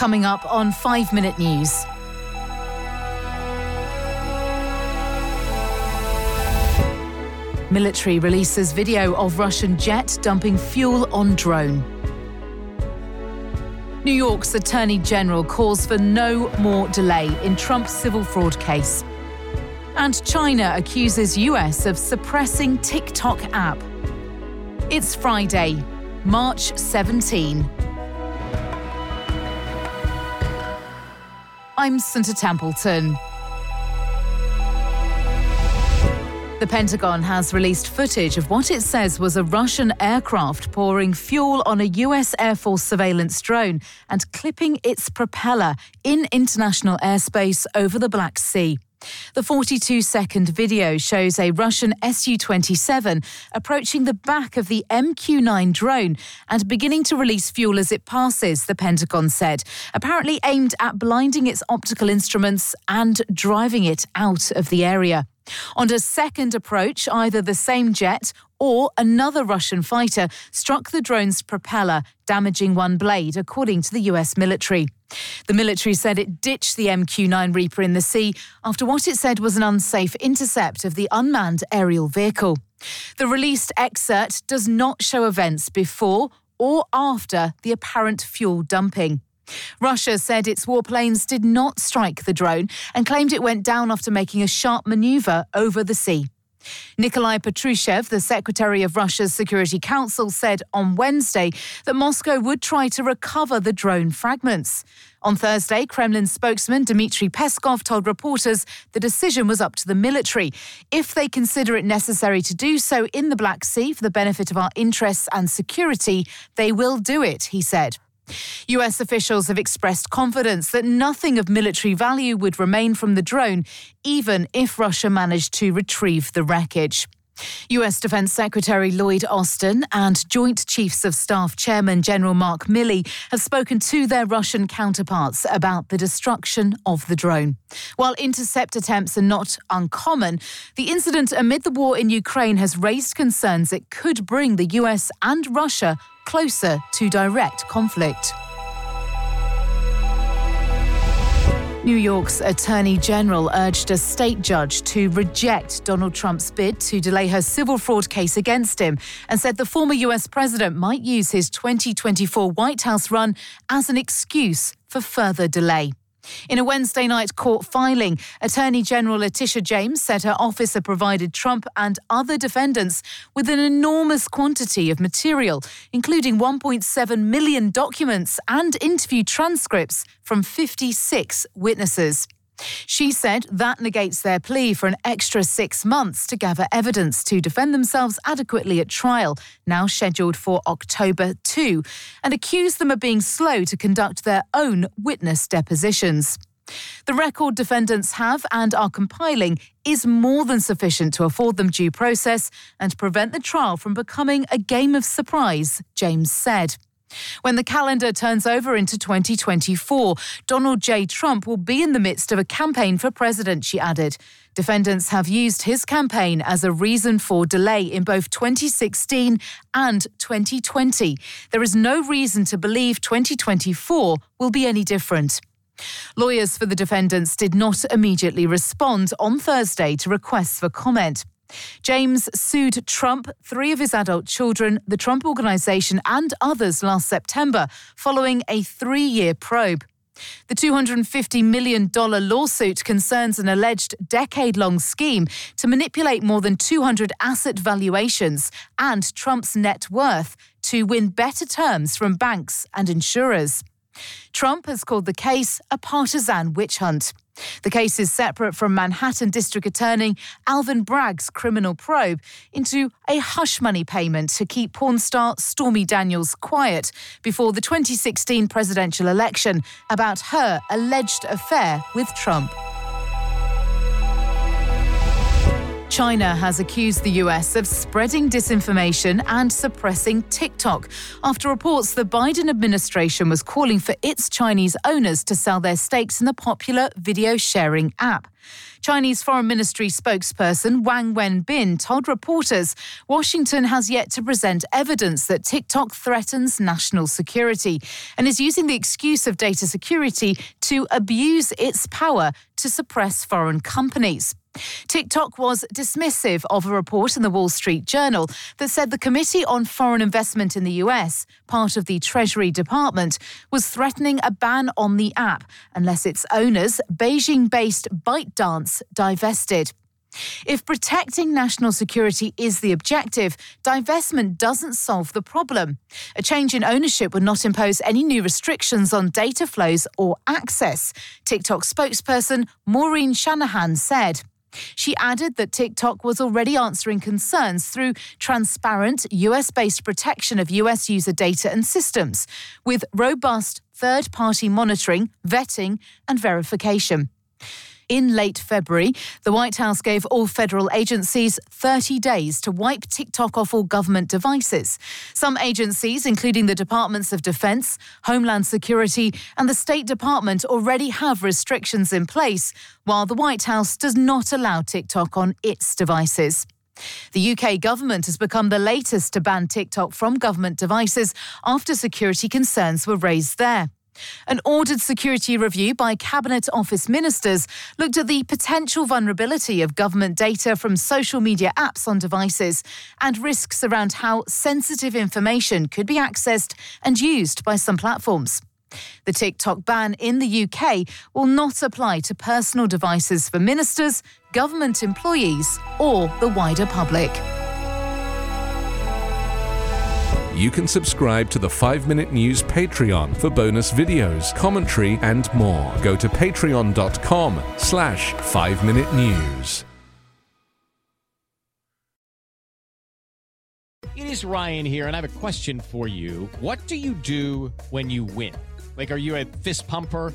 Coming up on 5 Minute News. Military releases video of Russian jet dumping fuel on drone. New York's Attorney General calls for no more delay in Trump's civil fraud case. And China accuses US of suppressing TikTok app. It's Friday, March 17. I'm Santa Templeton. The Pentagon has released footage of what it says was a Russian aircraft pouring fuel on a US Air Force surveillance drone and clipping its propeller in international airspace over the Black Sea. The 42 second video shows a Russian Su 27 approaching the back of the MQ 9 drone and beginning to release fuel as it passes, the Pentagon said, apparently aimed at blinding its optical instruments and driving it out of the area. On a second approach, either the same jet or another Russian fighter struck the drone's propeller, damaging one blade, according to the US military. The military said it ditched the MQ 9 Reaper in the sea after what it said was an unsafe intercept of the unmanned aerial vehicle. The released excerpt does not show events before or after the apparent fuel dumping. Russia said its warplanes did not strike the drone and claimed it went down after making a sharp maneuver over the sea. Nikolai Patrushev, the secretary of Russia's Security Council, said on Wednesday that Moscow would try to recover the drone fragments. On Thursday, Kremlin spokesman Dmitry Peskov told reporters the decision was up to the military. If they consider it necessary to do so in the Black Sea for the benefit of our interests and security, they will do it, he said. US officials have expressed confidence that nothing of military value would remain from the drone, even if Russia managed to retrieve the wreckage. US Defense Secretary Lloyd Austin and Joint Chiefs of Staff Chairman General Mark Milley have spoken to their Russian counterparts about the destruction of the drone. While intercept attempts are not uncommon, the incident amid the war in Ukraine has raised concerns it could bring the US and Russia closer to direct conflict. New York's Attorney General urged a state judge to reject Donald Trump's bid to delay her civil fraud case against him and said the former US president might use his 2024 White House run as an excuse for further delay. In a Wednesday night court filing, Attorney General Letitia James said her office had provided Trump and other defendants with an enormous quantity of material, including 1.7 million documents and interview transcripts from 56 witnesses. She said that negates their plea for an extra six months to gather evidence to defend themselves adequately at trial, now scheduled for October 2, and accused them of being slow to conduct their own witness depositions. The record defendants have and are compiling is more than sufficient to afford them due process and prevent the trial from becoming a game of surprise, James said. When the calendar turns over into 2024, Donald J. Trump will be in the midst of a campaign for president, she added. Defendants have used his campaign as a reason for delay in both 2016 and 2020. There is no reason to believe 2024 will be any different. Lawyers for the defendants did not immediately respond on Thursday to requests for comment. James sued Trump, three of his adult children, the Trump Organization, and others last September following a three year probe. The $250 million lawsuit concerns an alleged decade long scheme to manipulate more than 200 asset valuations and Trump's net worth to win better terms from banks and insurers. Trump has called the case a partisan witch hunt. The case is separate from Manhattan District Attorney Alvin Bragg's criminal probe into a hush money payment to keep porn star Stormy Daniels quiet before the 2016 presidential election about her alleged affair with Trump. China has accused the US of spreading disinformation and suppressing TikTok after reports the Biden administration was calling for its Chinese owners to sell their stakes in the popular video sharing app. Chinese Foreign Ministry spokesperson Wang Wenbin told reporters Washington has yet to present evidence that TikTok threatens national security and is using the excuse of data security to abuse its power to suppress foreign companies. TikTok was dismissive of a report in the Wall Street Journal that said the Committee on Foreign Investment in the US, part of the Treasury Department, was threatening a ban on the app unless its owners, Beijing based ByteDance, divested. If protecting national security is the objective, divestment doesn't solve the problem. A change in ownership would not impose any new restrictions on data flows or access, TikTok spokesperson Maureen Shanahan said. She added that TikTok was already answering concerns through transparent, US based protection of US user data and systems, with robust third party monitoring, vetting, and verification. In late February, the White House gave all federal agencies 30 days to wipe TikTok off all government devices. Some agencies, including the Departments of Defense, Homeland Security, and the State Department, already have restrictions in place, while the White House does not allow TikTok on its devices. The UK government has become the latest to ban TikTok from government devices after security concerns were raised there. An ordered security review by Cabinet Office ministers looked at the potential vulnerability of government data from social media apps on devices and risks around how sensitive information could be accessed and used by some platforms. The TikTok ban in the UK will not apply to personal devices for ministers, government employees, or the wider public you can subscribe to the 5 Minute News Patreon for bonus videos, commentary, and more. Go to patreon.com slash 5 Minute News. It is Ryan here, and I have a question for you. What do you do when you win? Like, are you a fist pumper?